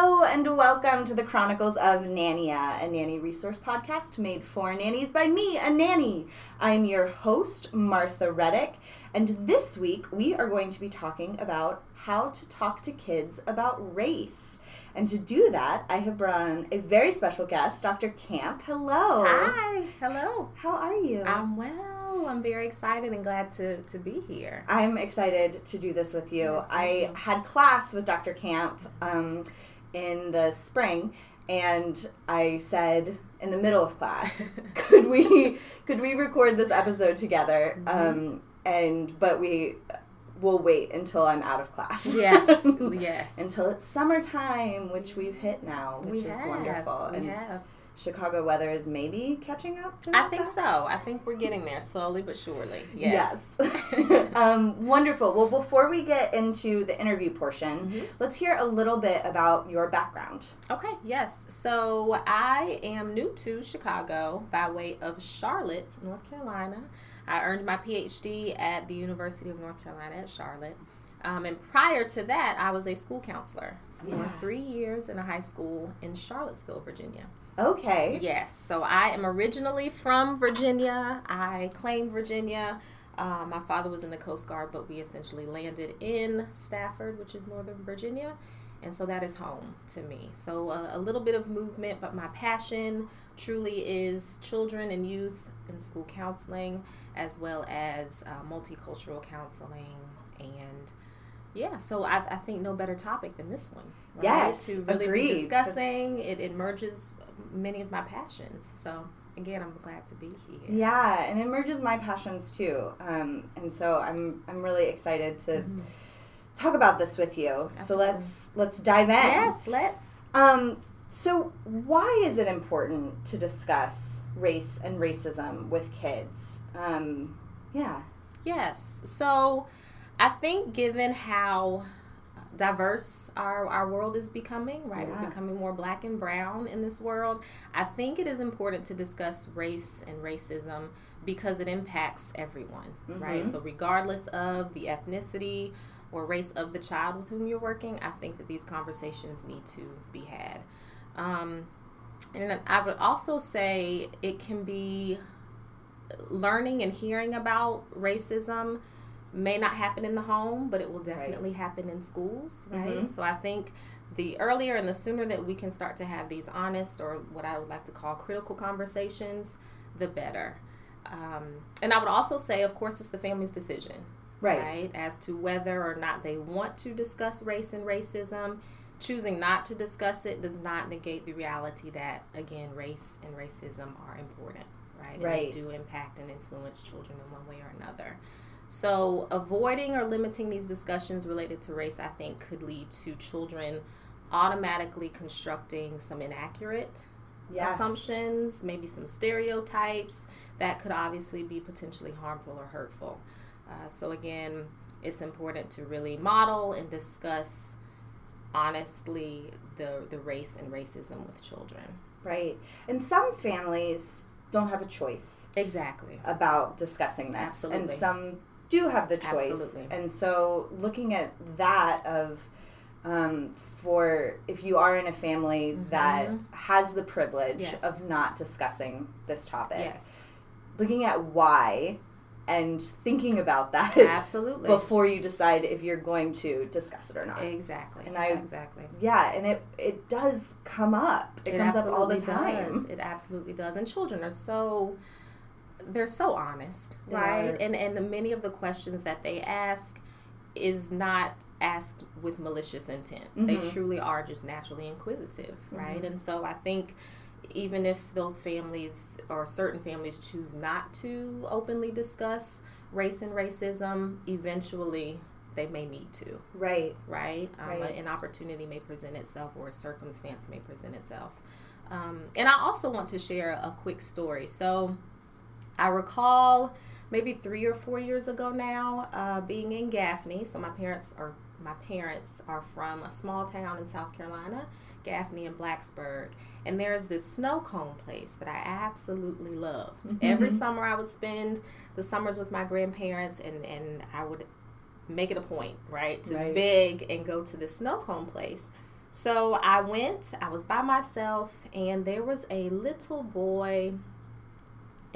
Hello and welcome to the Chronicles of Nania, a nanny resource podcast made for nannies by me, a nanny. I'm your host, Martha Reddick, and this week we are going to be talking about how to talk to kids about race. And to do that, I have brought on a very special guest, Dr. Camp. Hello. Hi, hello. How are you? I'm well. I'm very excited and glad to, to be here. I'm excited to do this with you. Yes, I you. had class with Dr. Camp um, in the spring, and I said in the middle of class, could we could we record this episode together? Mm-hmm. Um, and but we will wait until I'm out of class. Yes, yes. until it's summertime, which we've hit now, which we is have, wonderful. We and have. Chicago weather is maybe catching up. To I think so. I think we're getting there slowly but surely. Yes. Yes. um, wonderful. Well, before we get into the interview portion, Mm-hmm. let's hear a little bit about your background. Okay, yes. So I am new to Chicago by way of Charlotte, North Carolina. I earned my PhD at the University of North Carolina at Charlotte. Um, and prior to that, I was a school counselor for Yeah. three years in a high school in Charlottesville, Virginia. Okay. Yes, so I am originally from Virginia. I claim Virginia. Uh, my father was in the Coast Guard, but we essentially landed in Stafford, which is Northern Virginia. And so that is home to me. So uh, a little bit of movement, but my passion truly is children and youth in school counseling, as well as uh, multicultural counseling. And yeah, so I, I think no better topic than this one. Right? Yes, to really agreed. be discussing it, it merges many of my passions. So again, I'm glad to be here. Yeah, and it merges my passions too. Um, and so I'm I'm really excited to talk about this with you. So Mm-hmm. Let's let's dive in. Yes, let's. Um, so why is it important to discuss race and racism with kids? Um, yeah. Yes. So I think given how diverse our, our world is becoming, right? Yeah. We're becoming more black and brown in this world. I think it is important to discuss race and racism because it impacts everyone, right? So regardless of the ethnicity or race of the child with whom you're working, I think that these conversations need to be had. Um, and I would also say it can be learning and hearing about racism may not happen in the home, but it will definitely happen in schools, right? So I think the earlier and the sooner that we can start to have these honest or what I would like to call critical conversations, the better. Um, and I would also say, of course, it's the family's decision, Right. as to whether or not they want to discuss race and racism. Choosing not to discuss it does not negate the reality that, again, race and racism are important, right? And Right. they do impact and influence children in one way or another. So, avoiding or limiting these discussions related to race, I think, could lead to children automatically constructing some inaccurate Yes. assumptions, maybe some stereotypes that could obviously be potentially harmful or hurtful. Uh, so, again, it's important to really model and discuss honestly the, the race and racism with children. Right. And some families don't have a choice Exactly. about discussing this. Absolutely. And some do have the choice. Absolutely. And so looking at that of um, for if you are in a family Mm-hmm. that has the privilege Yes. of not discussing this topic. Yes, Looking at why and thinking about that absolutely. before you decide if you're going to discuss it or not. Exactly. And I- exactly. Yeah, and it it does come up. It, comes up all the time. does. It absolutely does. And children are so they're so honest, They right? are. And and the, many of the questions that they ask is not asked with malicious intent. They Mm-hmm. truly are just naturally inquisitive, right? And so I think even if those families or certain families choose not to openly discuss race and racism, eventually they may need to Right. right? Um, Right. An opportunity may present itself or a circumstance may present itself. Um, and I also want to share a quick story. So I recall maybe three or four years ago now uh, being in Gaffney. So my parents are my parents are from a small town in South Carolina, Gaffney and Blacksburg. And there's this snow cone place that I absolutely loved. Every summer I would spend the summers with my grandparents and, and I would make it a point, right, to Right. beg and go to this snow cone place. So I went, I was by myself, and there was a little boy.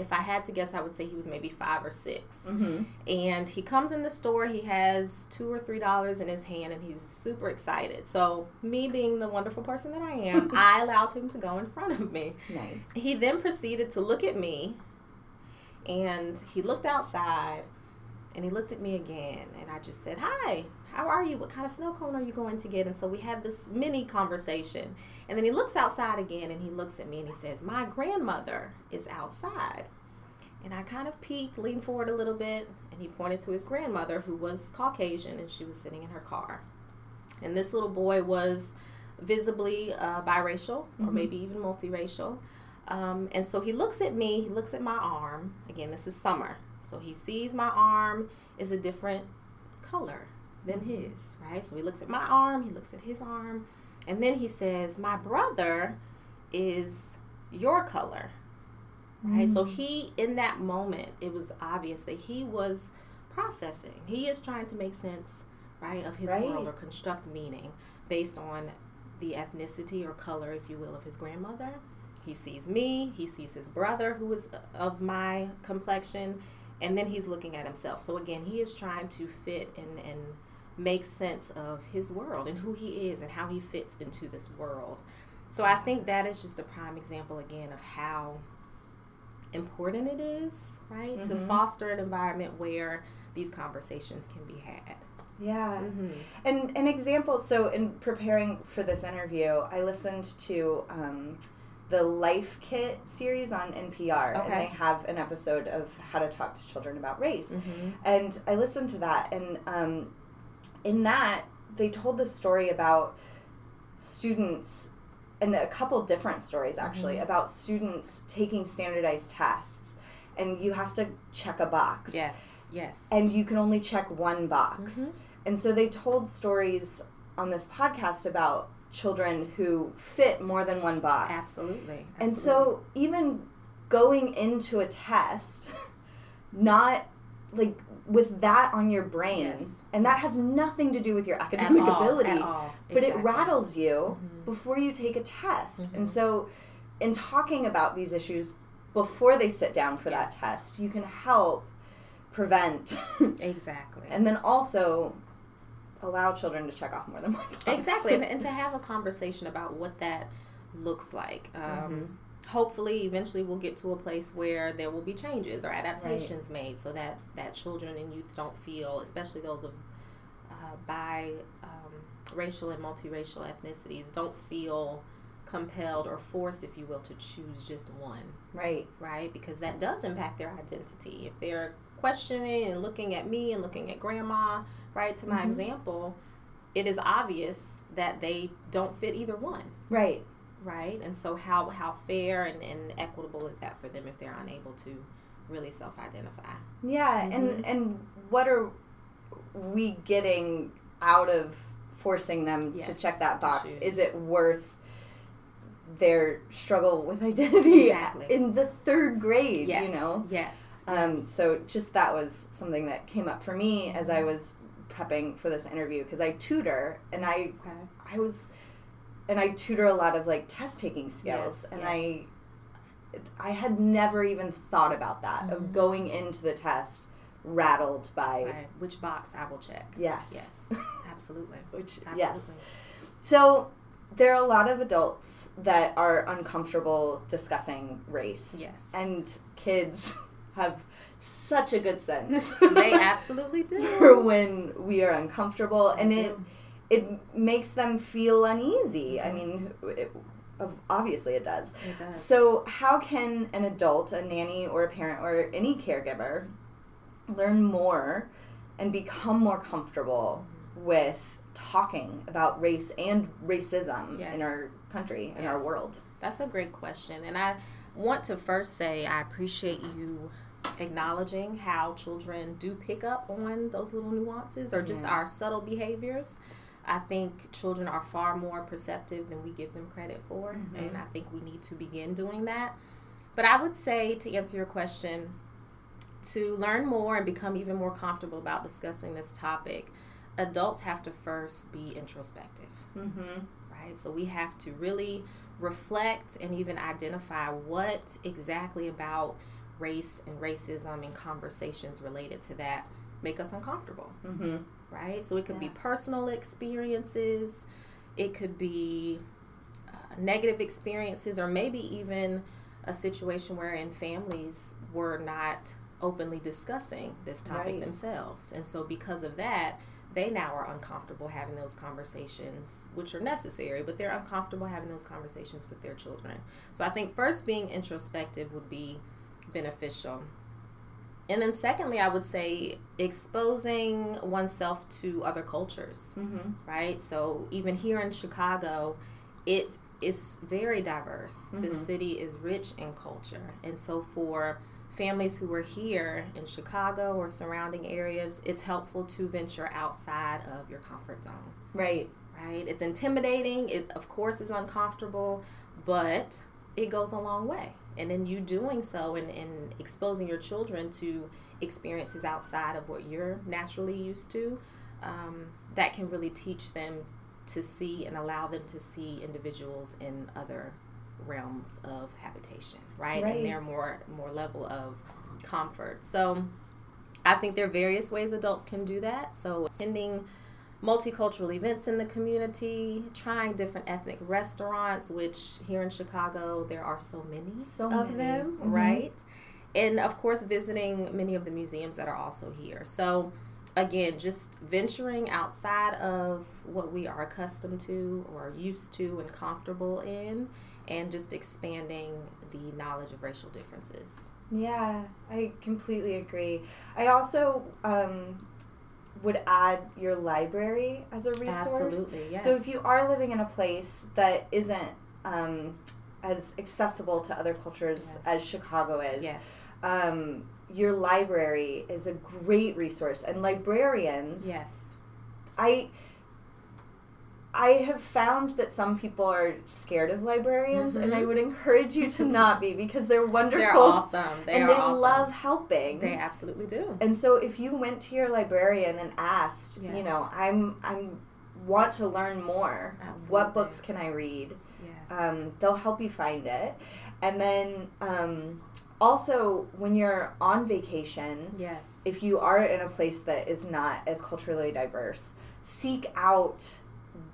If I had to guess, I would say he was maybe five or 6 mm-hmm. And he comes in the store, he has two or three dollars in his hand, and he's super excited. So, me being the wonderful person that I am, I allowed him to go in front of me. Nice. He then proceeded to look at me and he looked outside and he looked at me again and I just said, Hi, how are you? What kind of snow cone are you going to get? And so we had this mini conversation. And then he looks outside again and he looks at me and he says, My grandmother is outside. And I kind of peeked, leaned forward a little bit, and he pointed to his grandmother who was Caucasian and she was sitting in her car. And this little boy was visibly uh, biracial or maybe even multiracial. Um, and so he looks at me, he looks at my arm. Again, this is summer. So he sees my arm is a different color than his, right? So he looks at my arm, he looks at his arm, and then he says, My brother is your color, right? So mm. he, in that moment, it was obvious that he was processing. He is trying to make sense, right, of his Right. world or construct meaning based on the ethnicity or color, if you will, of his grandmother. He sees me, he sees his brother who is of my complexion, and then he's looking at himself. So again, he is trying to fit and, and make sense of his world and who he is and how he fits into this world. So I think that is just a prime example again of how important it is, right, to foster an environment where these conversations can be had. Yeah. Mm-hmm. And an example, so in preparing for this interview, I listened to um, the Life Kit series on NPR, and they have an episode of how to talk to children about race. Mm-hmm. And I listened to that, and um, in that, they told the story about students, and a couple different stories actually, Mm-hmm. about students taking standardized tests, and you have to check a box Yes, yes. and you can only check one box. Mm-hmm. And so they told stories on this podcast about children who fit more than one box. absolutely. And so even going into a test, not like with that on your brain, Yes, and that has nothing to do with your academic all, ability, at all. but it Exactly. Mm-hmm. rattles you before you take a test. And so, in talking about these issues before they sit down for Yes. that test, you can help prevent exactly. and then also allow children to check off more than one box. Exactly, and, and to have a conversation about what that looks like. Um, Hopefully, eventually, we'll get to a place where there will be changes or adaptations made, so that that children and youth don't feel, especially those of uh, bi um, racial and multiracial ethnicities, don't feel compelled or forced, if you will, to choose just one right. right? Because that does impact their identity. If they're questioning and looking at me and looking at grandma, right, to my example, it is obvious that they don't fit either one, Right. Right? And so, how, how fair and, and equitable is that for them if they're unable to really self identify? Yeah, Mm-hmm. and and what are we getting out of forcing them to check that box? Is it worth their struggle with identity Exactly. in the third grade? Yes. You know. Yes. Um, yes. so just that was something that came up for me as I was prepping for this interview because I tutor and I Okay. I was and I tutor a lot of like test taking skills Yes, and yes. I I had never even thought about that Mm-hmm. of going into the test rattled by Right. Which box I will check. yes Yes. Absolutely. which Absolutely. yes so there are a lot of adults that are uncomfortable discussing race Yes. and kids have such a good sense they absolutely do. for when we are uncomfortable and They it do. it makes them feel uneasy i mean it, obviously it does It does. so how can an adult a nanny or a parent or any caregiver learn more and become more comfortable mm-hmm. with talking about race and racism Yes. in our country in our world That's a great question. And I want to first say I appreciate you acknowledging how children do pick up on those little nuances or just our subtle behaviors. I think children are far more perceptive than we give them credit for. And I think we need to begin doing that. But I would say, to answer your question, to learn more and become even more comfortable about discussing this topic, adults have to first be introspective right? So we have to really reflect and even identify what exactly about race and racism and conversations related to that make us uncomfortable, mm-hmm. Right? So it could be personal experiences, it could be uh, negative experiences, or maybe even a situation wherein families were not openly discussing this topic Right. themselves. And so, because of that, they now are uncomfortable having those conversations, which are necessary, but they're uncomfortable having those conversations with their children. So, I think first being introspective would be beneficial. And then, secondly, I would say exposing oneself to other cultures, mm-hmm. right? So, even here in Chicago, it is very diverse. The mm-hmm. city is rich in culture. And so, for families who are here in Chicago or surrounding areas, it's helpful to venture outside of your comfort zone right right? It's intimidating. It, of course, is uncomfortable, but it goes a long way. And in you doing so and, and exposing your children to experiences outside of what you're naturally used to, um, that can really teach them to see and allow them to see individuals in other realms of habitation, right? Right. And their more more level of comfort. So I think there are various ways adults can do that. So attending multicultural events in the community, trying different ethnic restaurants, which here in Chicago there are so many So of many. them, Mhm. right? And of course, visiting many of the museums that are also here. So, again, just venturing outside of what we are accustomed to or used to and comfortable in, and just expanding the knowledge of racial differences. Yeah, I completely agree. I also um, would add your library as a resource. Absolutely, yes. So if you are living in a place that isn't um, as accessible to other cultures Yes. as Chicago is, Yes. um, your library is a great resource. And librarians, Yes. I I have found that some people are scared of librarians, and I would encourage you to not be because they're wonderful. Mm-hmm. They're awesome. They and they awesome. love helping. They absolutely do. and so if you went to your librarian and asked, you know, I'm I'm want to learn more. Absolutely. What books can I read? Yes. Um, they'll help you find it. And then um, also when you're on vacation, yes. if you are in a place that is not as culturally diverse, seek out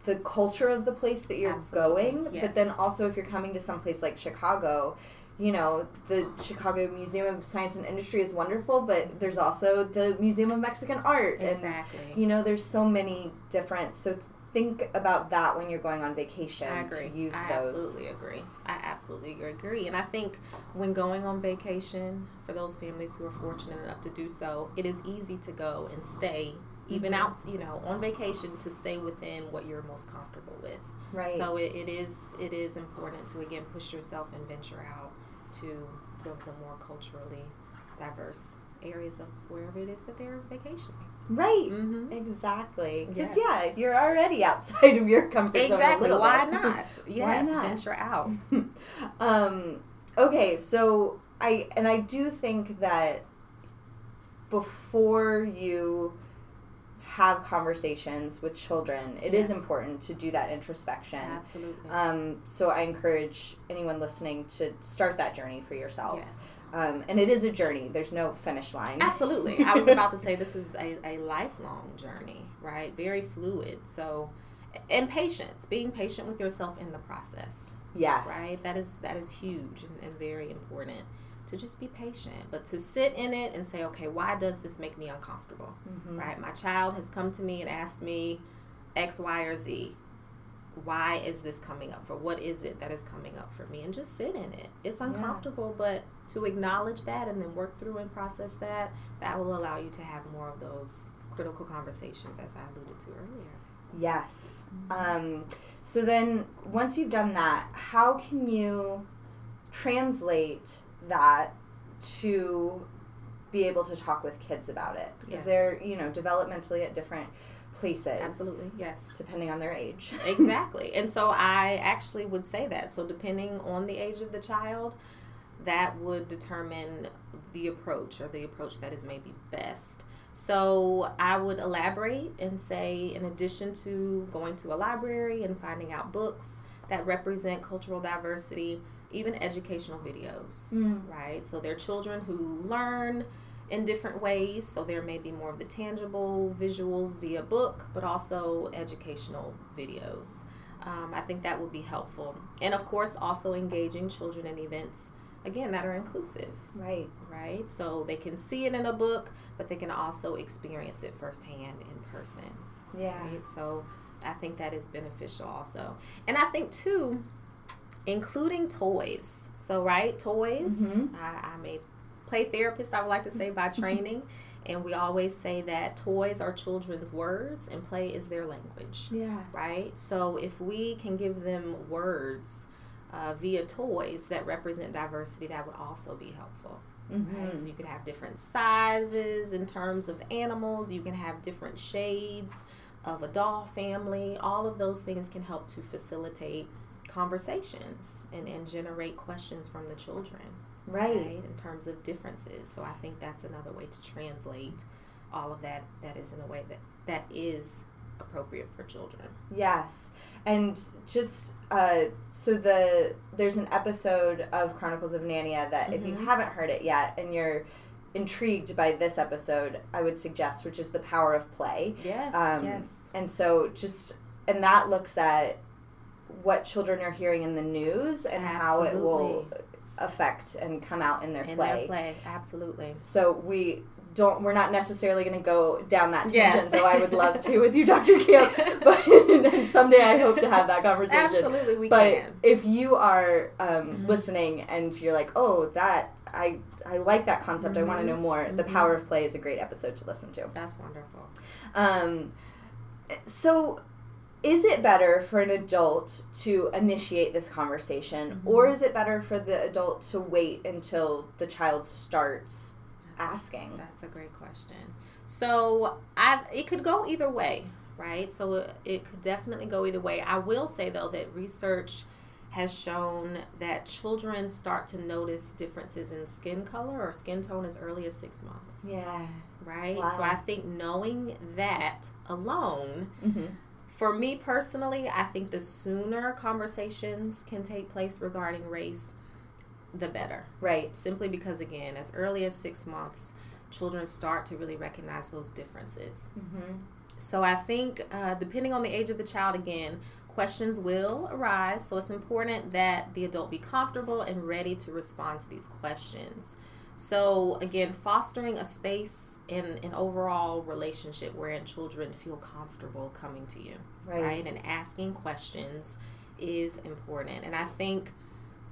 the culture of the place that you're Absolutely, going. But then also, if you're coming to some place like Chicago, you know, the Chicago Museum of Science and Industry is wonderful, but there's also the Museum of Mexican Art. Exactly. And, you know, there's so many different. So think about that when you're going on vacation. I agree. Use I those. absolutely agree. I absolutely agree. And I think when going on vacation, for those families who are fortunate enough to do so, it is easy to go and stay, even Mm-hmm. out, you know, on vacation to stay within what you're most comfortable with. Right. So it, it is it is important to again push yourself and venture out to the, the more culturally diverse areas of wherever it is that they're vacationing. Right. Mhm. Exactly. Because Yes. yeah, you're already outside of your comfort zone. Exactly. Why bit. not? Yes, not? venture out. um, okay, so I and I do think that before you have conversations with children, it is Yes. important to do that introspection. Absolutely. Um, so I encourage anyone listening to start that journey for yourself. yes. Um, and it is a journey. There's no finish line. Absolutely. I was about to say this is a, a lifelong journey, right? Very fluid. So, and patience, being patient with yourself in the process, Yes. right? That is that is huge and, and very important to just be patient, but to sit in it and say, okay, why does this make me uncomfortable, right? My child has come to me and asked me X, Y, or Z. Why is this coming up for? What is it that is coming up for me? And just sit in it. It's uncomfortable, but to acknowledge that and then work through and process that, that will allow you to have more of those critical conversations, as I alluded to earlier. Yes. Um, so then, once you've done that, how can you translate that to be able to talk with kids about it? Because Yes. they're, you know, developmentally at different places. Absolutely, yes. Depending on their age. exactly. And so I actually would say that. So depending on the age of the child, that would determine the approach or the approach that is maybe best. So I would elaborate and say, in addition to going to a library and finding out books that represent cultural diversity, even educational videos, right? So they're children who learn in different ways. So there may be more of the tangible visuals via book, but also educational videos. Um, I think that would be helpful. And of course, also engaging children in events, again, that are inclusive, Right. right? So they can see it in a book, but they can also experience it firsthand in person, Yeah. right? So I think that is beneficial also. And I think, too, including toys. So, right, toys, mm-hmm. I, I'm a play therapist, I would like to say, by mm-hmm. training. And we always say that toys are children's words and play is their language Yeah. right? So if we can give them words uh, via toys that represent diversity, that would also be helpful. Right? Mm-hmm. So you could have different sizes in terms of animals. You can have different shades of a doll family. All of those things can help to facilitate conversations and, and generate questions from the children Right. in terms of differences. So I think that's another way to translate all of that that is in a way that that is appropriate for children. Yes, and just uh, so the there's an episode of Chronicles of Nania that if you haven't heard it yet and you're intrigued by this episode, I would suggest, which is the power of play. Yes, Um, yes. And so just and that looks at what children are hearing in the news and how it will affect and come out in their In play. their play, absolutely. So we don't we're not necessarily going to go down that tangent Yes. though I would love to with you Dr. Camp but someday I hope to have that conversation Absolutely, we but can. if you are um, listening and you're like oh that I I like that concept I want to know more the power of play is a great episode to listen to That's wonderful. um, so is it better for an adult to initiate this conversation or is it better for the adult to wait until the child starts asking That's a great question. So I it could go either way, right? So it, it could definitely go either way. I will say though that research has shown that children start to notice differences in skin color or skin tone as early as six months. yeah right? Wow. So I think knowing that alone, Mm-hmm. For me personally, I think the sooner conversations can take place regarding race, the better. right Simply because, again, as early as six months, children start to really recognize those differences. So I think, uh, depending on the age of the child, again, questions will arise. So it's important that the adult be comfortable and ready to respond to these questions. So again, fostering a space and an overall relationship wherein children feel comfortable coming to you, Right. right? And asking questions is important. And I think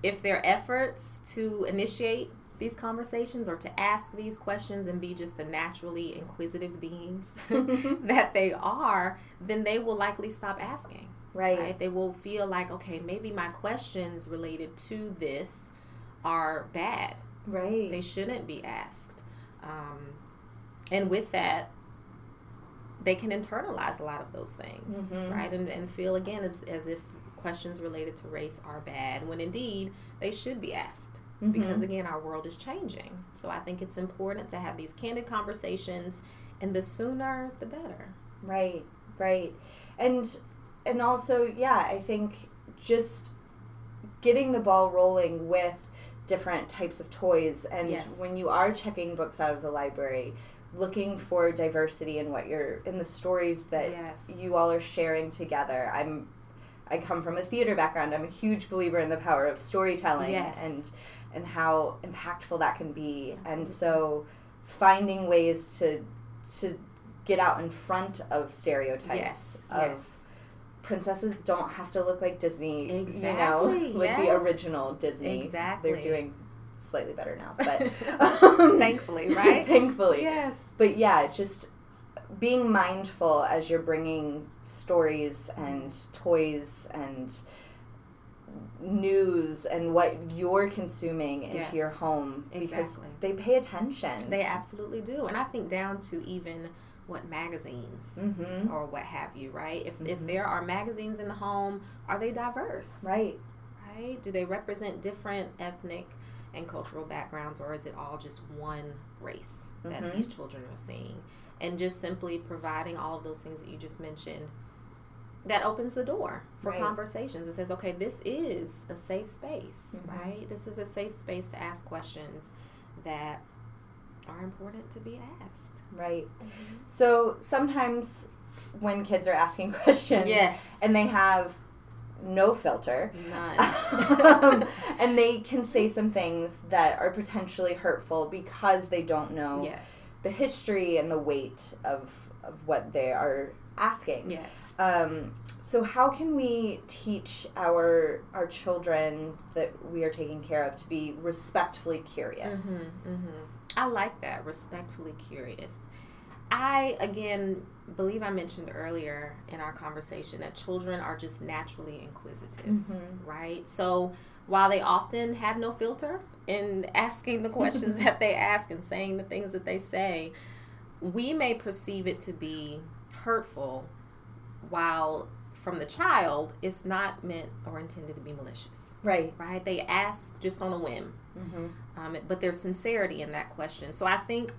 if their efforts to initiate these conversations or to ask these questions and be just the naturally inquisitive beings that they are, then they will likely stop asking. Right. Right? They will feel like, okay, maybe my questions related to this are bad. right They shouldn't be asked. Um, and with that, they can internalize a lot of those things, mm-hmm. right? And, and feel again as, as if questions related to race are bad, when indeed they should be asked. Mm-hmm. Because again, our world is changing. So I think it's important to have these candid conversations, and the sooner, the better. Right, right. And and also, yeah, I think just getting the ball rolling with different types of toys and Yes. when you are checking books out of the library looking for diversity in what you're in the stories that Yes. you all are sharing together i'm i come from a theater background i'm a huge believer in the power of storytelling Yes. and and how impactful that can be and so finding ways to to get out in front of stereotypes Yes. of Yes. princesses don't have to look like Disney, Exactly, you know, like the original Disney. Exactly. They're doing slightly better now, but um, Thankfully, right? thankfully, Yes. But yeah, just being mindful as you're bringing stories and toys and news and what you're consuming into Yes. your home because Exactly. they pay attention. They absolutely do. And I think down to even what magazines Mhm. or what have you, right? If, if there are magazines in the home, are they diverse? right. Right? Do they represent different ethnic and cultural backgrounds or is it all just one race that Mm-hmm. these children are seeing? And just simply providing all of those things that you just mentioned that opens the door for Right. conversations. It says, okay, this is a safe space, Mm-hmm. right? This is a safe space to ask questions that are important to be asked. Right. So sometimes when kids are asking questions Yes. and they have no filter None. um, and they can say some things that are potentially hurtful because they don't know yes. the history and the weight of, of what they are asking. Yes. Um, so how can we teach our our children that we are taking care of to be respectfully curious? Mm-hmm. I like that. Respectfully curious. I, again, believe I mentioned earlier in our conversation that children are just naturally inquisitive, right? So while they often have no filter in asking the questions that they ask and saying the things that they say, we may perceive it to be hurtful while from the child it's not meant or intended to be malicious Right. right? They ask just on a whim, um, but there's sincerity in that question. So I think,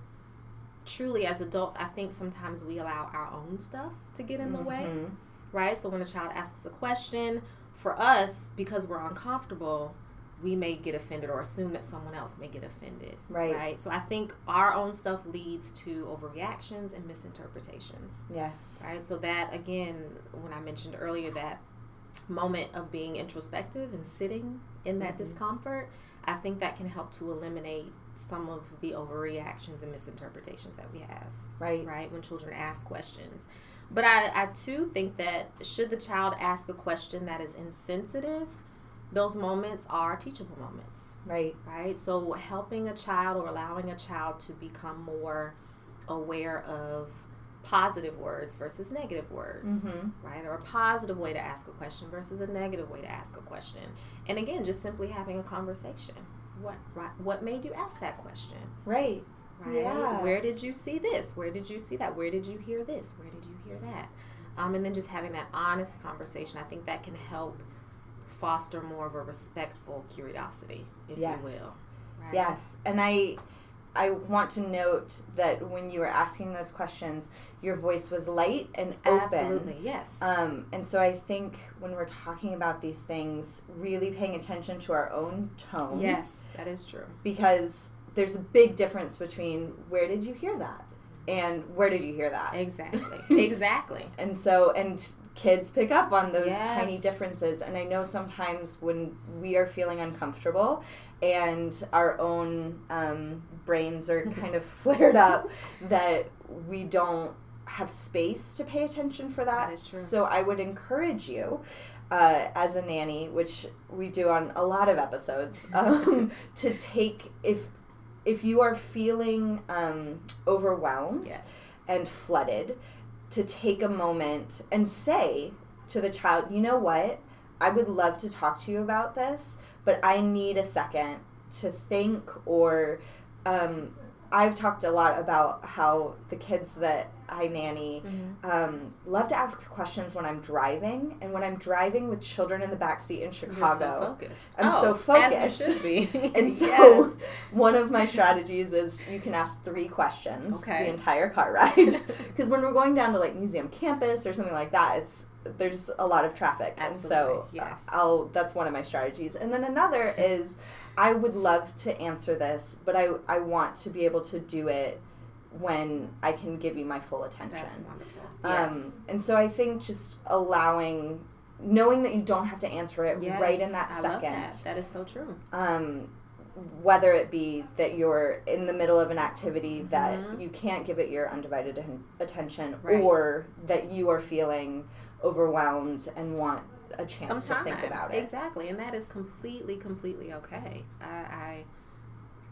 truly, as adults, I think sometimes we allow our own stuff to get in the way, mm-hmm. right? So when a child asks a question, for us, because we're uncomfortable, we may get offended or assume that someone else may get offended, Right. Right. So I think our own stuff leads to overreactions and misinterpretations Yes. right? So that again, when I mentioned earlier that moment of being introspective and sitting in that mm-hmm. discomfort, I think that can help to eliminate some of the overreactions and misinterpretations that we have, Right. right? When children ask questions. But I, I too think that should the child ask a question that is insensitive, those moments are teachable moments Right. right? So helping a child or allowing a child to become more aware of positive words versus negative words, right? Or a positive way to ask a question versus a negative way to ask a question. And again, just simply having a conversation. What right, what made you ask that question? Right. Right? Yeah. Where did you see this? Where did you see that? Where did you hear this? Where did you hear that? Um, and then just having that honest conversation, I think that can help foster more of a respectful curiosity, if Yes. you will. Right? Yes, and I I want to note that when you were asking those questions, your voice was light and open. Absolutely, yes. Um, and so I think when we're talking about these things, really paying attention to our own tone. yes, that is true. Because there's a big difference between where did you hear that and where did you hear that. Exactly. exactly. And so, and kids pick up on those Yes. tiny differences. And I know sometimes when we are feeling uncomfortable and our own um, brains are kind of flared up, that we don't have space to pay attention for that. That. So I would encourage you. Uh, as a nanny, which we do on a lot of episodes, um, to take if if you are feeling um, overwhelmed, Yes. and flooded to take a moment and say to the child, you know what? I would love to talk to you about this, but I need a second to think or um, I've talked a lot about how the kids that I nanny. Um, love to ask questions when I'm driving, and when I'm driving with children in the back seat in Chicago. You're so focused. I'm oh, so focused. As you should be. And so, Yes. one of my strategies is you can ask three questions Okay. the entire car ride. Because when we're going down to like museum campus or something like that, it's there's a lot of traffic, and so yes. I'll that's one of my strategies. And then another is I would love to answer this, but I I want to be able to do it when I can give you my full attention. That's wonderful. Um, Yes. and so I think just allowing, knowing that you don't have to answer it Yes, right in that I second Love that. that is so true. um, whether it be that you're in the middle of an activity that Mhm. you can't give it your undivided attention, Right. or that you are feeling overwhelmed and want a chance Sometime. to think about it. Exactly. And that is completely, completely okay. I, I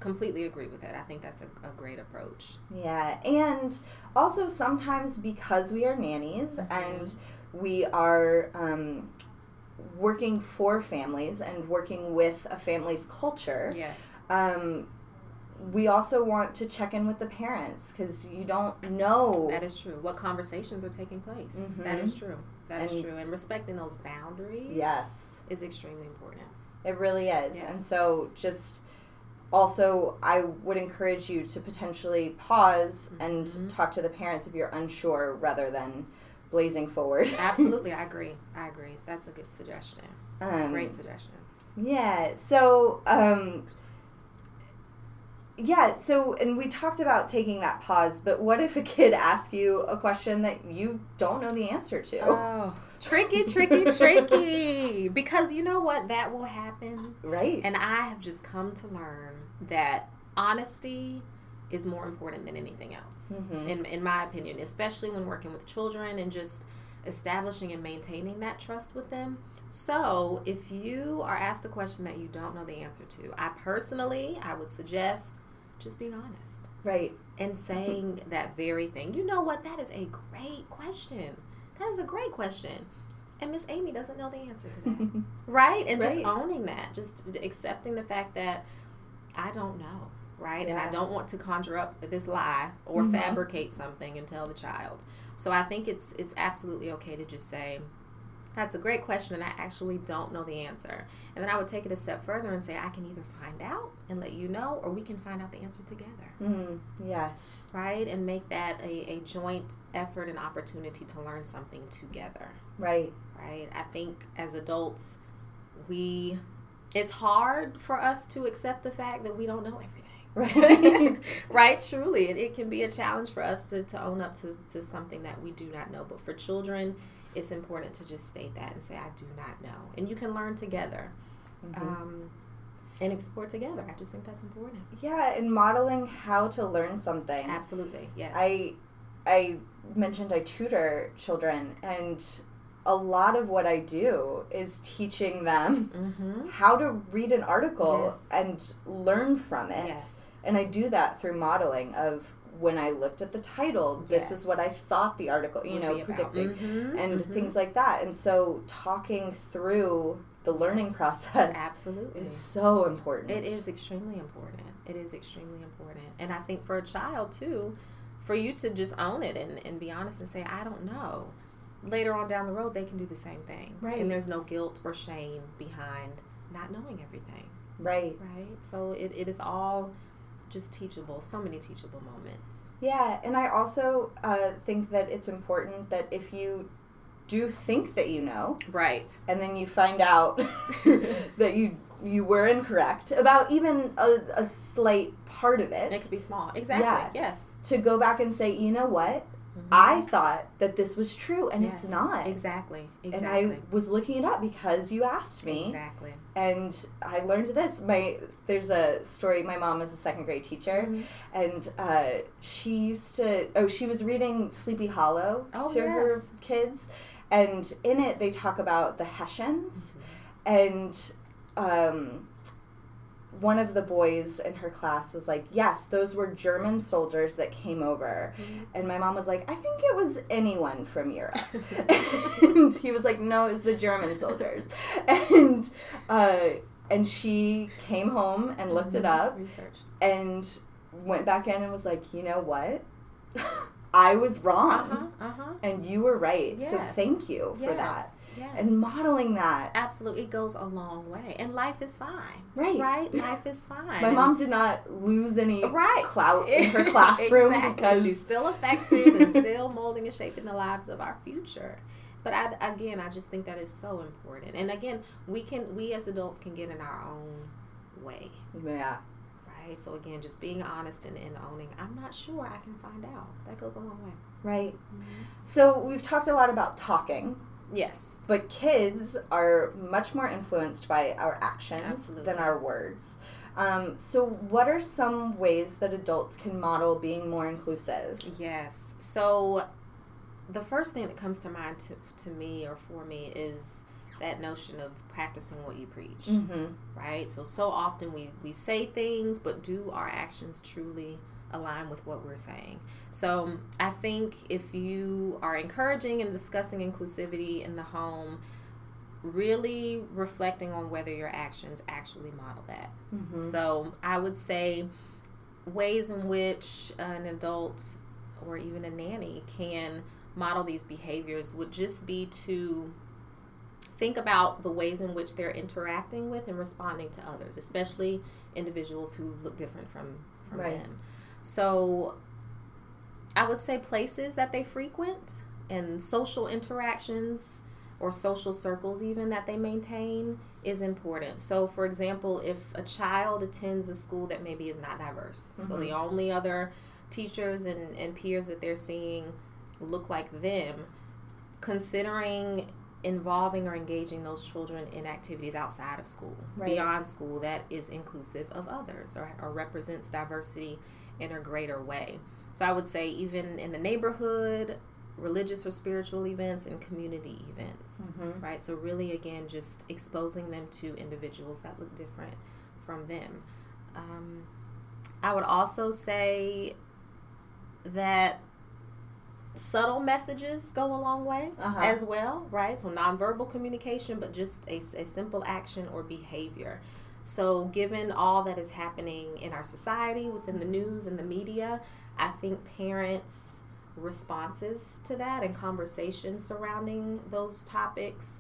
completely agree with that. I think that's a, a great approach. Yeah, and also sometimes because we are nannies Mm-hmm. and we are um, working for families and working with a family's culture. Yes. Um, we also want to check in with the parents because you don't know. That is true. What conversations are taking place? That is true. That is And- true. And respecting those boundaries yes, is extremely important. it really is. Yes. And so just also, I would encourage you to potentially pause Mm-hmm. and talk to the parents if you're unsure rather than blazing forward. Absolutely. I agree. I agree. That's a good suggestion. Um, Great suggestion. Yeah. So, um, yeah. So, and we talked about taking that pause, but what if a kid asks you a question that you don't know the answer to? Oh, tricky, tricky, tricky. Because you know what? That will happen. right. And I have just come to learn that honesty is more important than anything else, Mm-hmm. in, in my opinion, especially when working with children and just establishing and maintaining that trust with them. So, if you are asked a question that you don't know the answer to, I personally, I would suggest just being honest right. and saying that very thing. You know what? That is a great question. That is a great question. And Miss Amy doesn't know the answer to that. right? And just owning that, just accepting the fact that I don't know. Right? And I don't want to conjure up this lie or Mhm. fabricate something and tell the child. So I think it's it's absolutely okay to just say, that's a great question, and I actually don't know the answer. And then I would take it a step further and say, I can either find out and let you know, or we can find out the answer together Mm, yes. right? And make that a, a joint effort and opportunity to learn something together, Right. right? I think as adults, we, it's hard for us to accept the fact that we don't know everything. Right. right truly it, it can be a challenge for us to, to own up to, to something that we do not know but for children it's important to just state that and say i do not know and you can learn together um, and explore together i just think that's important yeah, and modeling how to learn something. absolutely yes I I mentioned I tutor children and a lot of what I do is teaching them mm-hmm. how to read an article Yes. and learn from it. yes And I do that through modeling of when I looked at the title, this Yes. is what I thought the article, you Would know, predicting Mhm, and mhm. things like that. And so talking through the learning process Absolutely. is so important. It is extremely important. It is extremely important. And I think for a child too, for you to just own it and, and be honest and say, I don't know. Later on down the road, they can do the same thing. Right. And there's no guilt or shame behind not knowing everything. Right. Right? So it, it is all just teachable. So many teachable moments. Yeah, and I also uh, think that it's important that if you do think that you know, Right. and then you find out that you you were incorrect about even a, a slight part of it, It could be small. Exactly. Yeah. Yes. to go back and say, you know what, I thought that this was true, and Mm-hmm. Yes. it's not. Exactly. And I was looking it up because you asked me, Exactly. and I learned this. My there's a story. My mom is a second grade teacher, Mm-hmm. and uh, she used to. Oh, she was reading Sleepy Hollow Oh, to her kids, and in it they talk about the Hessians, Mm-hmm. and um, one of the boys in her class was like, "Yes, those were German soldiers that came over," Mm-hmm. and my mom was like, "I think it was anyone from Europe," and he was like, "No, it was the German soldiers," and uh, and she came home and looked it up Research. and went back in and was like, "You know what?" I was wrong Uh huh. Uh huh. and you were right. So thank you for Yes. that. Yes. And modeling that. Absolutely, it goes a long way, and life is fine. Right. right. Life is fine. My mom did not lose any right clout in her classroom exactly. because she's still effective and still molding and shaping the lives of our future. But I, again, I just think that is so important. And again, we can, we as adults can get in our own way, yeah. right? So again, just being honest and, and owning, I'm not sure. I can find out. That goes a long way. Right. Mm-hmm. So we've talked a lot about talking, Yes. but kids are much more influenced by our actions Absolutely. than our words. Um, so, what are some ways that adults can model being more inclusive? Yes. So the first thing that comes to mind to, to me or for me is that notion of practicing what you preach. Mm-hmm. right? So so often we we say things, but do our actions truly align with what we're saying? So I think if you are encouraging and discussing inclusivity in the home, really reflecting on whether your actions actually model that. Mm-hmm. So I would say ways in which an adult or even a nanny can model these behaviors would just be to think about the ways in which they're interacting with and responding to others, especially individuals who look different from from Right. them. So I would say places that they frequent and social interactions or social circles even that they maintain is important. So for example, if a child attends a school that maybe is not diverse, so the mm-hmm. only other teachers and, and peers that they're seeing look like them, considering involving or engaging those children in activities outside of school, Right. beyond school, that is inclusive of others or, or represents diversity in a greater way. So I would say, even in the neighborhood, religious or spiritual events, and community events, right? So, really, again, just exposing them to individuals that look different from them. Um, I would also say that subtle messages go a long way Uh-huh. as well, right? So nonverbal communication, but just a, a simple action or behavior. So, given all that is happening in our society, within the news and the media, I think parents' responses to that and conversations surrounding those topics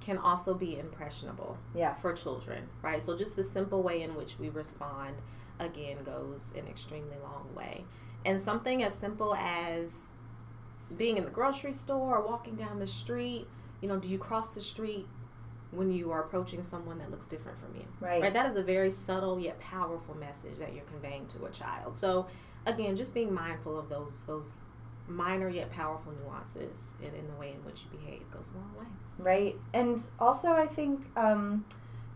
can also be impressionable Yes. for children, right? So just the simple way in which we respond again goes an extremely long way. And something as simple as being in the grocery store or walking down the street, you know, do you cross the street when you are approaching someone that looks different from you? Right. Right? That is a very subtle yet powerful message that you're conveying to a child. So again, just being mindful of those those minor yet powerful nuances in, in the way in which you behave goes a long way. Right. And also, I think um,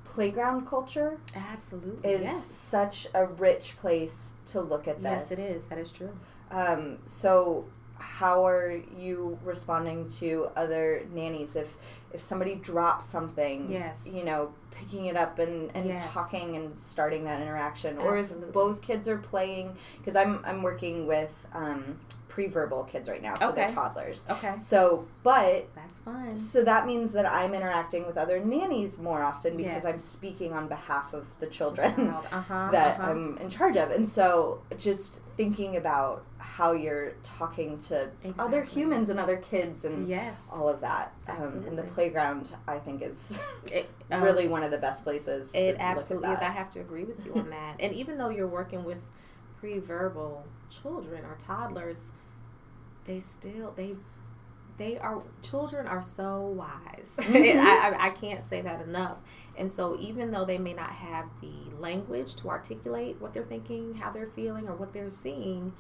playground culture Absolutely. is yes. such a rich place to look at this. Yes, it is. That is true. Um, so, how are you responding to other nannies if if somebody drops something? Yes. You know, picking it up and, and Yes. talking and starting that interaction, or if both kids are playing. Because I'm I'm working with um, pre-verbal kids right now, so they're toddlers. Okay. So, but That's fun. so that means that I'm interacting with other nannies more often because Yes. I'm speaking on behalf of the children Uh-huh, that uh-huh. I'm in charge of. And so just thinking about how you're talking to other humans and other kids and Yes. all of that. Um, and the playground, I think, is It, um, really one of the best places to It absolutely is. I have to agree with you on that. And even though you're working with pre-verbal children or toddlers, they still they they are children are so wise. Mm-hmm. I, I I can't say that enough. And so even though they may not have the language to articulate what they're thinking, how they're feeling, or what they're seeing,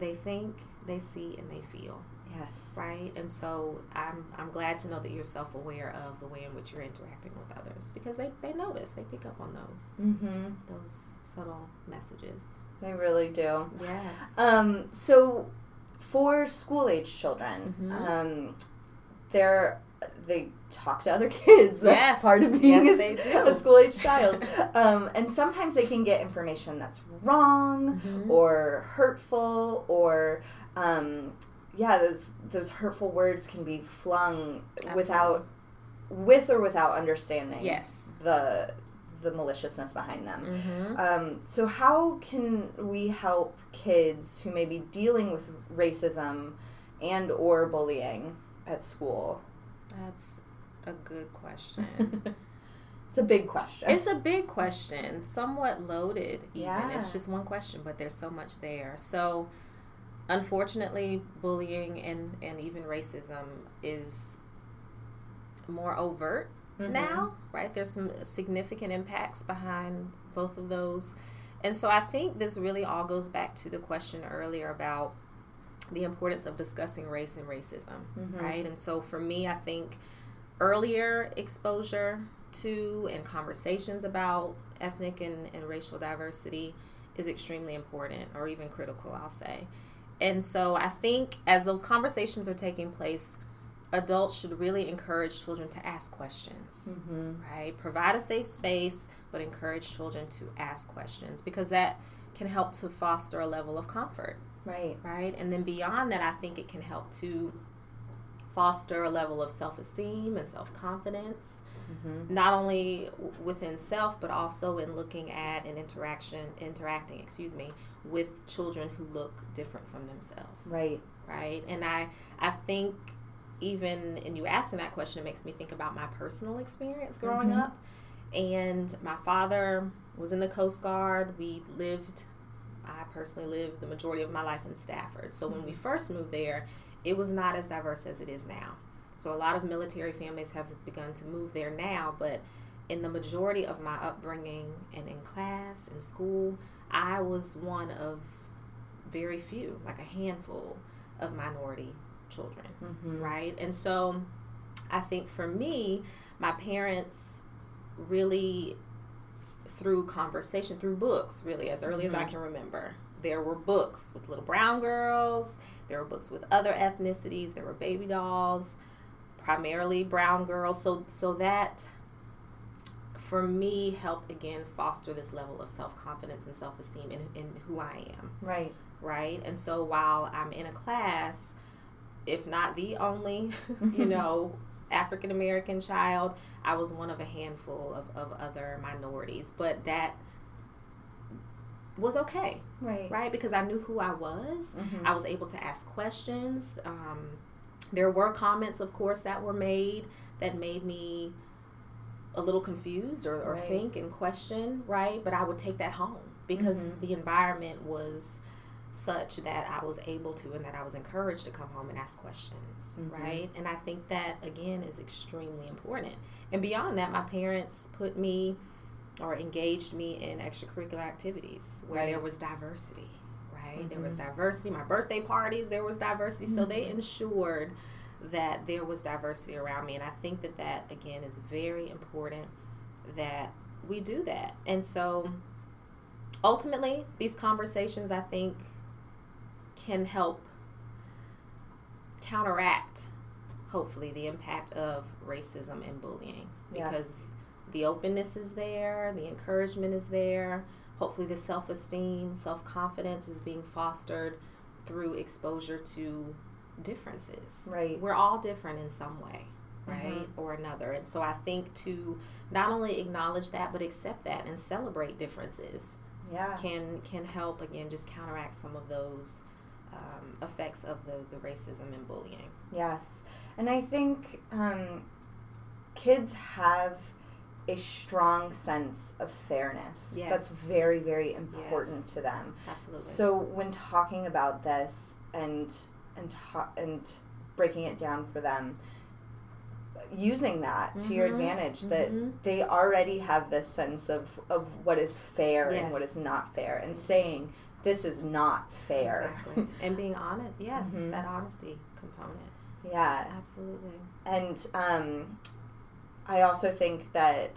they think, they see, and they feel. Yes. right? And so I'm I'm glad to know that you're self aware of the way in which you're interacting with others because they, they notice, they pick up on those Mm-hmm. those subtle messages. They really do. Yes. Um, so for school age children, Mhm. um, they're they talk to other kids. That's Yes. part of being Yes, a, a school age child. um, and sometimes they can get information that's wrong Mhm. or hurtful or um, yeah, those those hurtful words can be flung without with or without understanding Yes. the the maliciousness behind them. Mm-hmm. Um, so how can we help kids who may be dealing with racism and or bullying at school? That's a good question. It's a big question. it's a big question, somewhat loaded. Even Yeah. it's just one question, but there's so much there. So, unfortunately, bullying and and even racism is more overt Mm-hmm. now, right? There's some significant impacts behind both of those. And so I think this really all goes back to the question earlier about the importance of discussing race and racism, right? And so for me, I think earlier exposure to and conversations about ethnic and, and racial diversity is extremely important or even critical, I'll say. And so I think as those conversations are taking place, adults should really encourage children to ask questions, mm-hmm. right? Provide a safe space, but encourage children to ask questions because that can help to foster a level of comfort, right. right? And then beyond that, I think it can help to foster a level of self esteem and self confidence, mm-hmm. not only w- within self, but also in looking at and interaction, interacting, excuse me, with children who look different from themselves Right. right? And I I think even in you asking that question, it makes me think about my personal experience growing mm-hmm. up. And my father was in the Coast Guard. We lived, I personally lived the majority of my life in Stafford. So when we mm-hmm. first moved there, it was not as diverse as it is now. So a lot of military families have begun to move there now, but in the majority of my upbringing and in class and school, I was one of very few, like a handful of minority children, mm-hmm. right? And so I think for me, my parents really through conversation, through books, really, as early as I mm-hmm. can remember. There were books with little brown girls, there were books with other ethnicities, there were baby dolls, primarily brown girls. So so that for me helped again foster this level of self-confidence and self-esteem in, in who I am Right. right? And so while I'm in a class, if not the only, you mm-hmm. know, African American child, I was one of a handful of, of other minorities. But that was okay, Right. right? Because I knew who I was. Mm-hmm. I was able to ask questions. Um, there were comments, of course, that were made that made me a little confused or, or Right. think and question, right? But I would take that home because mm-hmm. the environment was such that I was able to and that I was encouraged to come home and ask questions, mm-hmm. right? And I think that again is extremely important. And beyond that, my parents put me or engaged me in extracurricular activities where there was diversity, right? There was mm-hmm. diversity. My birthday parties, there was diversity. So they mm-hmm. ensured that there was diversity around me. And I think that that, again, is very important that we do that. And so ultimately, these conversations, I think, can help counteract, hopefully, the impact of racism and bullying Yes. because the openness is there, the encouragement is there. Hopefully, the self esteem, self confidence is being fostered through exposure to differences. Right. We're all different in some way, mm-hmm. right? Or another. And so I think to not only acknowledge that, but accept that and celebrate differences Yeah. can can help again just counteract some of those um, effects of the, the racism and bullying. Yes. And I think um, kids have a strong sense of fairness. That's very, very important Yes. to them. Absolutely. So when talking about this and and ta- and breaking it down for them, using that to your Mhm. advantage, that Mhm. they already have this sense of of what is fair and what is not fair, and saying this is not fair. Exactly. and being honest. Yes, Mhm. that honesty component. yeah, Absolutely. And um, I also think that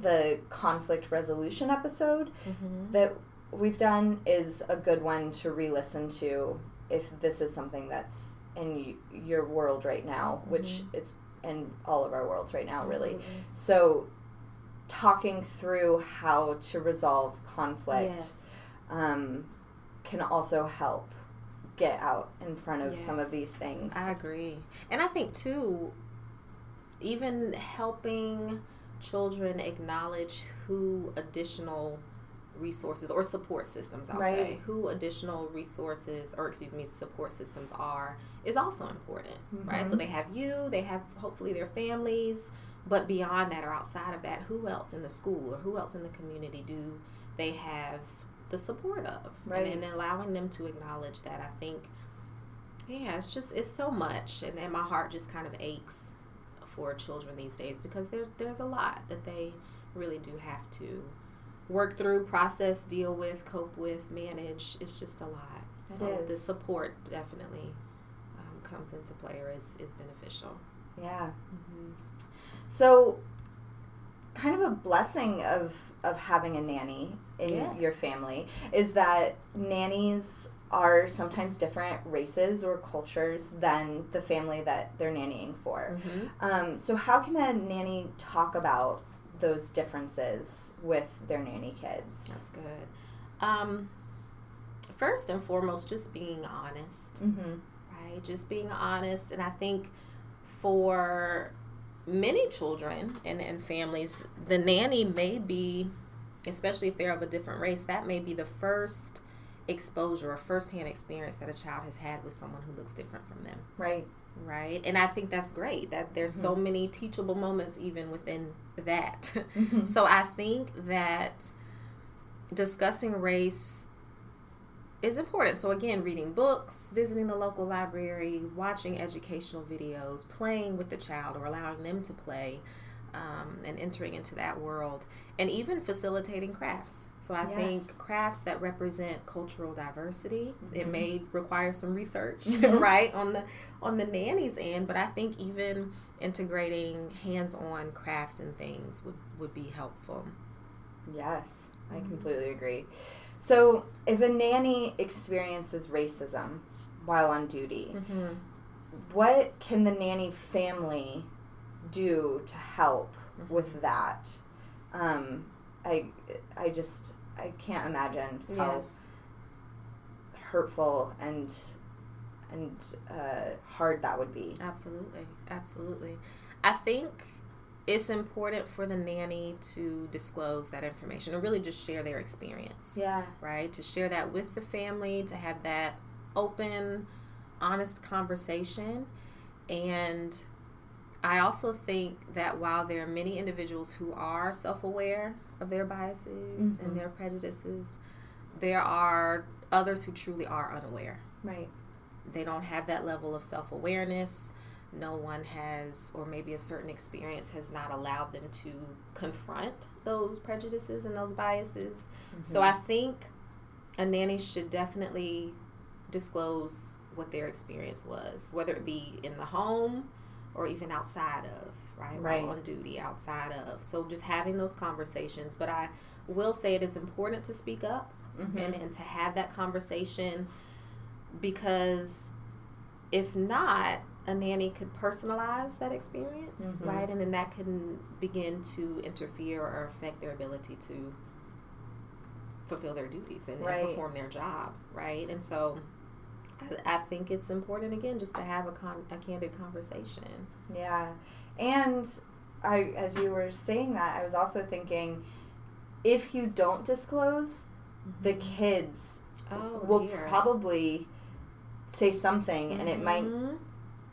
the conflict resolution episode Mm-hmm. that we've done is a good one to re listen to if this is something that's in y- your world right now, which it's in all of our worlds right now, really. Absolutely. So, talking through how to resolve conflict Yes. um, can also help get out in front of some of these things. I agree. And I think too, even helping children acknowledge who additional resources or support systems I'll Right. say who additional resources or excuse me support systems are is also important right so mm-hmm. they have you they have hopefully their families but beyond that or outside of that who else in the school or who else in the community do they have the support of Right. and, and allowing them to acknowledge that I think yeah it's just it's so much and, and my heart just kind of aches for children these days because there, there's a lot that they really do have to work through, process, deal with, cope with, manage. It's just a lot. It so is. the support definitely um, comes into play or is, is beneficial. Yeah. Mm-hmm. So, kind of a blessing of of having a nanny in Yes. your family is that nannies are sometimes different races or cultures than the family that they're nannying for. Mm-hmm. Um, so, how can a nanny talk about those differences with their nanny kids? That's good. Um, first and foremost, just being honest. Mm-hmm. right? Just being honest. And I think for many children and, and families, the nanny may be, especially if they're of a different race, that may be the first exposure or firsthand experience that a child has had with someone who looks different from them. Right. Right. And I think that's great that there's so mm-hmm. many teachable moments even within that. Mm-hmm. so I think that discussing race is important. So again, reading books, visiting the local library, watching educational videos, playing with the child or allowing them to play, um, and entering into that world, and even facilitating crafts. So I Yes. think crafts that represent cultural diversity. It mm-hmm. may require some research, mm-hmm. right, on the on the nanny's end, but I think even integrating hands-on crafts and things would would be helpful. Yes, I mm-hmm. completely agree. So, if a nanny experiences racism while on duty, what can the nanny family do to help with that? Um, I, I just, I can't imagine how Yes. hurtful and and uh, hard that would be. Absolutely, absolutely. I think it's important for the nanny to disclose that information and really just share their experience, Yeah. right? To share that with the family, to have that open, honest conversation. And I also think that while there are many individuals who are self aware of their biases and mm-hmm. their prejudices, there are others who truly are unaware Right. they don't have that level of self awareness. No one has, or maybe a certain experience has not allowed them to confront those prejudices and those biases. So mm-hmm. I think a nanny should definitely disclose what their experience was, whether it be in the home or even outside of, right? Right. While on duty, outside of. So just having those conversations. But I will say it is important to speak up and, and to have that conversation because if not, a nanny could personalize that experience, Mm-hmm. right? And then that can begin to interfere or affect their ability to fulfill their duties and, and perform their job, right? And so I, I think it's important, again, just to have a, con- a candid conversation. Yeah. And I as you were saying that, I was also thinking if you don't disclose, the kids Oh, will dear. probably say something and it might Mhm.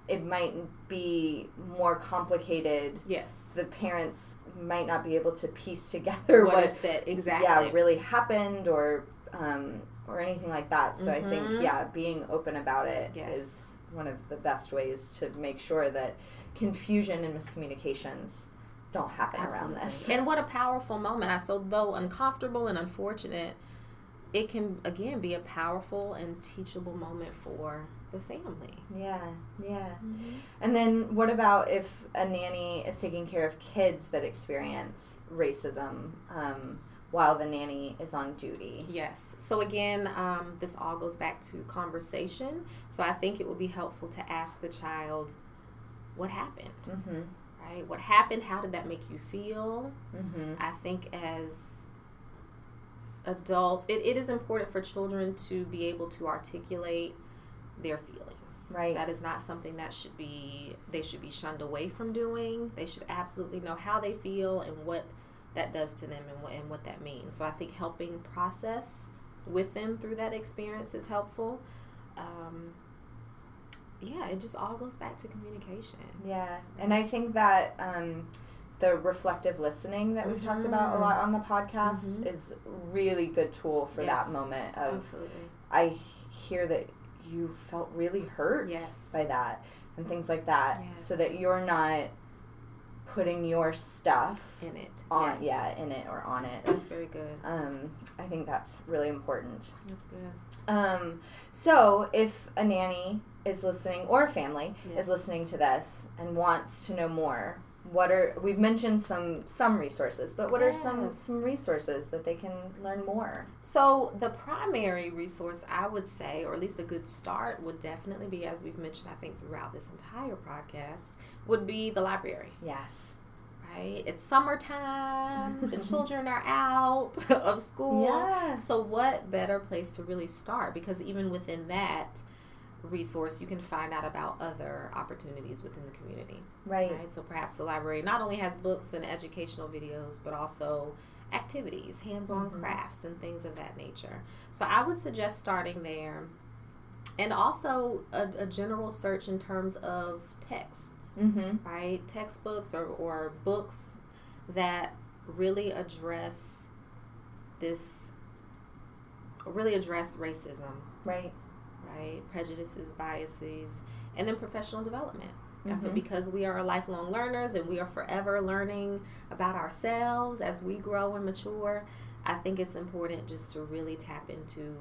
it might be more complicated. Yes. The parents might not be able to piece together what what, is said, exactly. yeah really happened or um, or anything like that. So I think Mhm. yeah, being open about it is Yes. one of the best ways to make sure that confusion and miscommunications don't happen around this. And what a powerful moment. I so though uncomfortable and unfortunate, it can again be a powerful and teachable moment for the family. Yeah, yeah. Mm-hmm. And then what about if a nanny is taking care of kids that experience racism um, while the nanny is on duty? Yes. So again, um, this all goes back to conversation. So I think it would be helpful to ask the child what happened. Mm-hmm. Right? What happened? How did that make you feel? Mm-hmm. I think as adults, it, it is important for children to be able to articulate their feelings. Right. That is not something that should be they should be shunned away from doing. They should absolutely know how they feel and what that does to them and what, and what that means. So I think helping process with them through that experience is helpful. Um, yeah, it just all goes back to communication. Yeah, and I think that um, the reflective listening that we've talked about a lot on the podcast Mhm. is really good tool for Yes. that moment of Absolutely. I hear that you felt really hurt Yes. by that and things like that Yes. so that you're not putting your stuff In it. on yes. yeah in it or on it That's very good. um, i think that's really important That's good. um, so if a nanny is listening or a family Yes. is listening to this and wants to know more what are we've mentioned some some resources but what are some some resources that they can learn more So the primary resource I would say, or at least a good start, would definitely be, as we've mentioned, I think throughout this entire podcast, would be the library. yes Right? It's summertime. the children are out of school. Yeah. So what better place to really start? Because even within that resource, you can find out about other opportunities within the community. right Right. So perhaps the library not only has books and educational videos, but also activities, hands on mm-hmm. crafts, and things of that nature. So I would suggest starting there. And also a, a general search in terms of texts, mm-hmm right? Textbooks or, or books that really address this, really address racism, right right? Prejudices, biases, and then professional development. Mhm. because we are lifelong learners and we are forever learning about ourselves as we grow and mature. I think it's important just to really tap into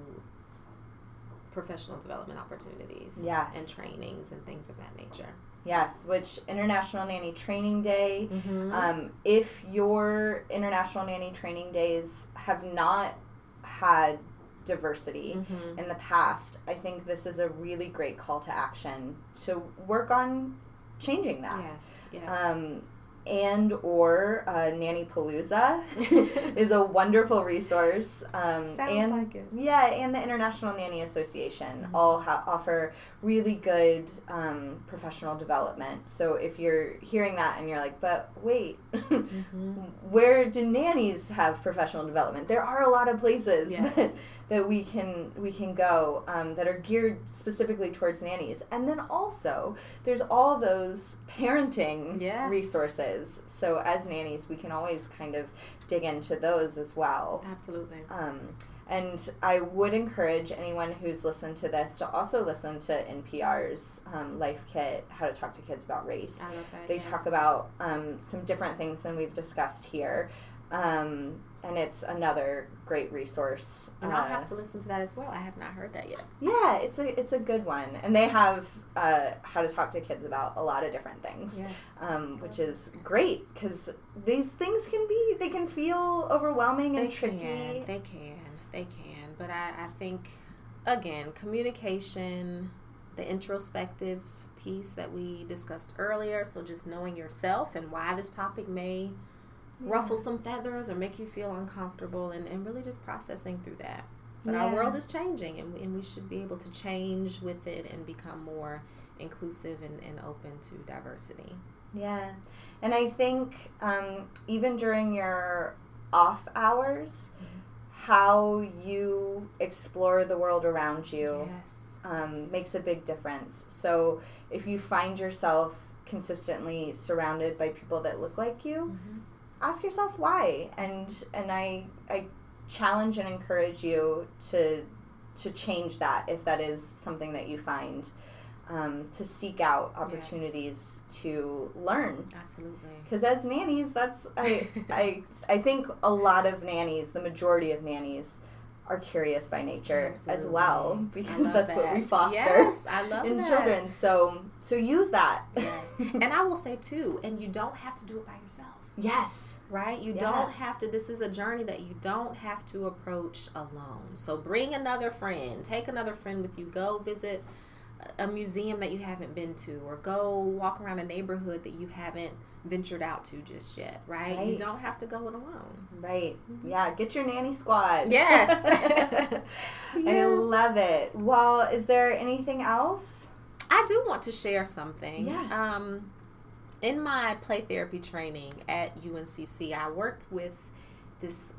professional development opportunities Yes. and trainings and things of that nature. Yes, which International Nanny Training Day. Mm-hmm. Um, if your International Nanny Training Days have not had diversity Mm-hmm. in the past, I think this is a really great call to action to work on changing that. Yes, yes. Um, and or uh, Nanny Palooza is a wonderful resource. Um, Sounds and like it. yeah, and the International Nanny Association Mm-hmm. all ha- offer really good um, professional development. So if you're hearing that and you're like, but wait, Mm-hmm. where do nannies have professional development? There are a lot of places Yes. that, we can we can go um, that are geared specifically towards nannies, and then also there's all those parenting Yes. resources. So as nannies, we can always kind of dig into those as well. Absolutely. Um, and I would encourage anyone who's listened to this to also listen to NPR's um, Life Kit, How to Talk to Kids About Race. I love that. They yes. talk about um, some different things than we've discussed here. Um, and it's another great resource. And I'll Uh, have to listen to that as well. I have not heard that yet. yeah, it's a it's a good one, and they have uh, how to talk to kids about a lot of different things, Yes. um, which is great because these things can be they can feel overwhelming and they tricky. Can, they can. They can. But I, I think, again, communication, the introspective piece that we discussed earlier. So just knowing yourself and why this topic may ruffle some feathers or make you feel uncomfortable and, and really just processing through that. But our world is changing and, and we should be able to change with it and become more inclusive and, and open to diversity. Yeah, and I think um, even during your off hours, how you explore the world around you Yes. um, makes a big difference. So if you find yourself consistently surrounded by people that look like you, ask yourself why. And and I I challenge and encourage you to to change that if that is something that you find. Um, to seek out opportunities to learn Absolutely. because as nannies that's I, I i think a lot of nannies the majority of nannies are curious by nature as well because that's what we foster Yes, I love in that. children so so use that Yes. and I will say too, and you don't have to do it by yourself. yes Right? You Yeah. don't have to this is a journey that you don't have to approach alone. So bring another friend, take another friend with you, go visit a- museum that you haven't been to or go walk around a neighborhood that you haven't ventured out to just yet, right? You don't have to go it alone. right yeah get your nanny squad Yes. i love it well is there anything else I do want to share something. Yes. Um, in my play therapy training at UNCC, I worked with this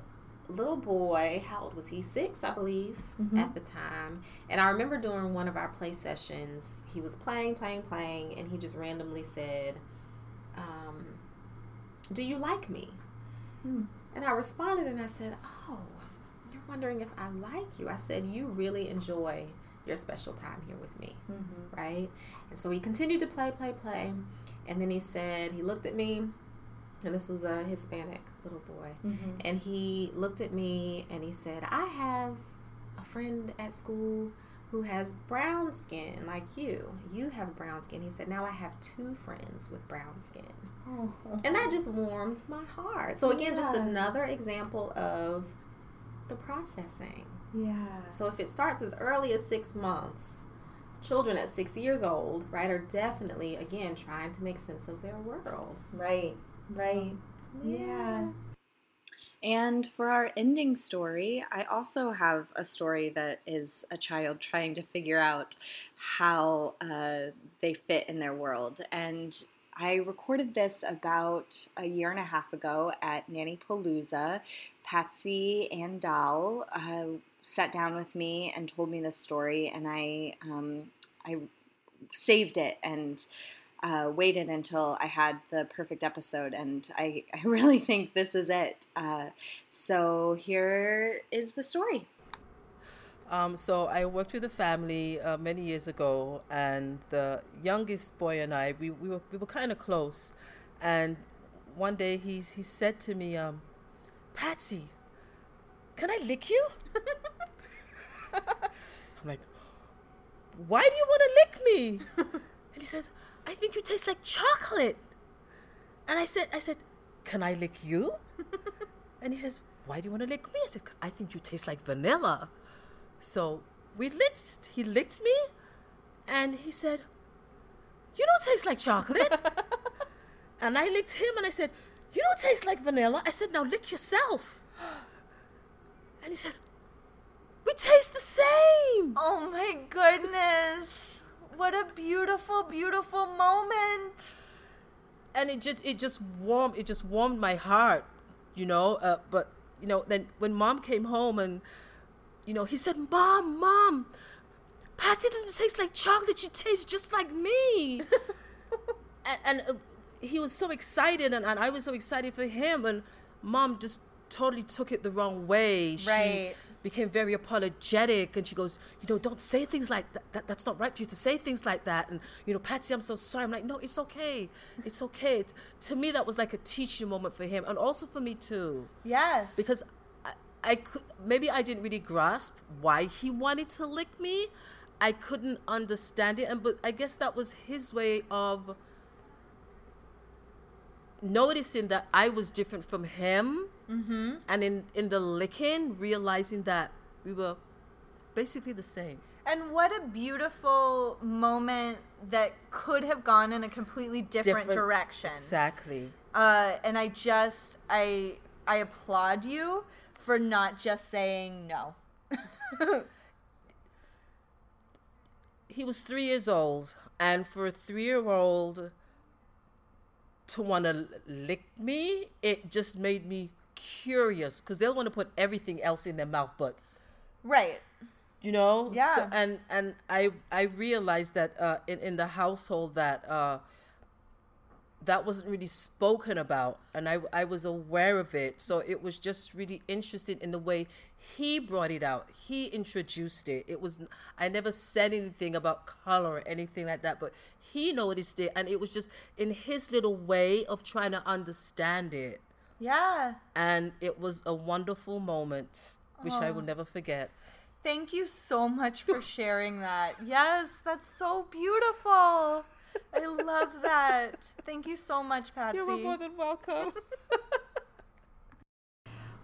little boy. How old was he? Six, I believe, Mm-hmm. at the time. And I remember during one of our play sessions, he was playing, playing, playing, and he just randomly said, um, "Do you like me?" Hmm. And I responded and I said, "Oh, you're wondering if I like you." I said, "You really enjoy." Your special time here with me, Mm-hmm. right? And so he continued to play, play, play. And then he said, he looked at me, and this was a Hispanic little boy. Mm-hmm. And he looked at me and he said, I have a friend at school who has brown skin like you. You have brown skin. He said, Now I have two friends with brown skin. Oh. And that just warmed my heart. So, again, just another example of the processing. Yeah. So, if it starts as early as six months, children at six years old, right, are definitely, again, trying to make sense of their world. Right. Right. Yeah. And for our ending story, I also have a story that is a child trying to figure out how uh, they fit in their world. And I recorded this about a year and a half ago at Nanny Palooza. Patsy and Dal uh, sat down with me and told me this story, and I um, I saved it and uh, waited until I had the perfect episode, and I, I really think this is it. Uh, so here is the story. Um, so I worked with a family uh, many years ago, and the youngest boy and I, we, we were we were kind of close. And one day he he said to me, um, "Patsy, can I lick you?" I'm like, "Why do you want to lick me?" and he says, "I think you taste like chocolate." And I said, "I said, can I lick you?" and he says, "Why do you want to lick me?" I said, "Cause I think you taste like vanilla." So we licked. He licked me, and he said, "You don't taste like chocolate." and I licked him, and I said, "You don't taste like vanilla." I said, "Now lick yourself." And he said, "We taste the same." Oh my goodness. What a beautiful, beautiful moment. and it just it just warmed it just warmed my heart you know uh, but you know then when mom came home and you know he said mom mom patsy doesn't taste like chocolate she tastes just like me and, and uh, he was so excited and, and i was so excited for him and mom just totally took it the wrong way she Right. Became very apologetic and she goes you know don't say things like that. that that's not right for you to say things like that and you know patsy i'm so sorry i'm like no it's okay it's okay to me that was like a teaching moment for him and also for me too Yes. because I, I could maybe I didn't really grasp why he wanted to lick me. I couldn't understand it, and but I guess that was his way of noticing that I was different from him, mm-hmm. and in in the licking, realizing that we were basically the same. And what a beautiful moment that could have gone in a completely different, Different- direction. Exactly. Uh, and I just I I applaud you for not just saying no. he was three years old, and for a three-year-old to want to lick me, it just made me curious because they'll want to put everything else in their mouth, but Right. you know. Yeah. So, and and I I realized that uh, in in the household that uh, that wasn't really spoken about, and I I was aware of it. So it was just really interesting in the way he brought it out. He introduced it. It was I never said anything about color or anything like that, but he noticed it, and it was just in his little way of trying to understand it, Yeah. and it was a wonderful moment, which I will never forget. Thank you so much for sharing that. Yes, that's so beautiful. I love that. Thank you so much, Patsy. You're more than welcome.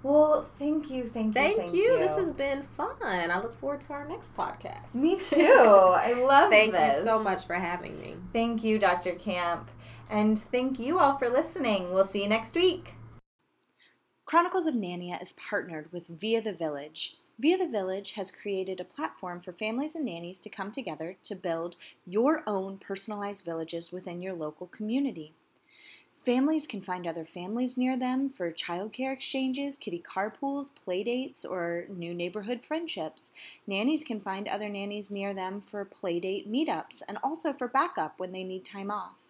Well, thank you, thank you, Thank, you. This has been fun. I look forward to our next podcast. Me too. I love Thank this. you so much for having me. Thank you, Dr. Camp. And thank you all for listening. We'll see you next week. Chronicles of Nania is partnered with Via the Village. Via the Village has created a platform for families and nannies to come together to build your own personalized villages within your local community. Families can find other families near them for childcare exchanges, kitty carpools, playdates, or new neighborhood friendships. Nannies can find other nannies near them for playdate meetups and also for backup when they need time off.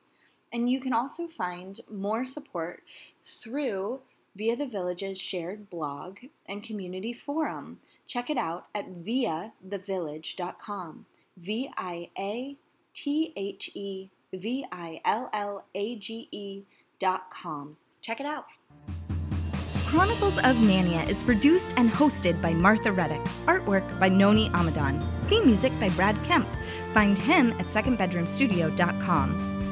And you can also find more support through Via the Village's shared blog and community forum. Check it out at viathevillage.com. V I A T H E V I L L A G E dot com. Check it out. Chronicles of Nania is produced and hosted by Martha Reddick. Artwork by Noni Amadan. Theme music by Brad Kemp. Find him at secondbedroomstudio.com.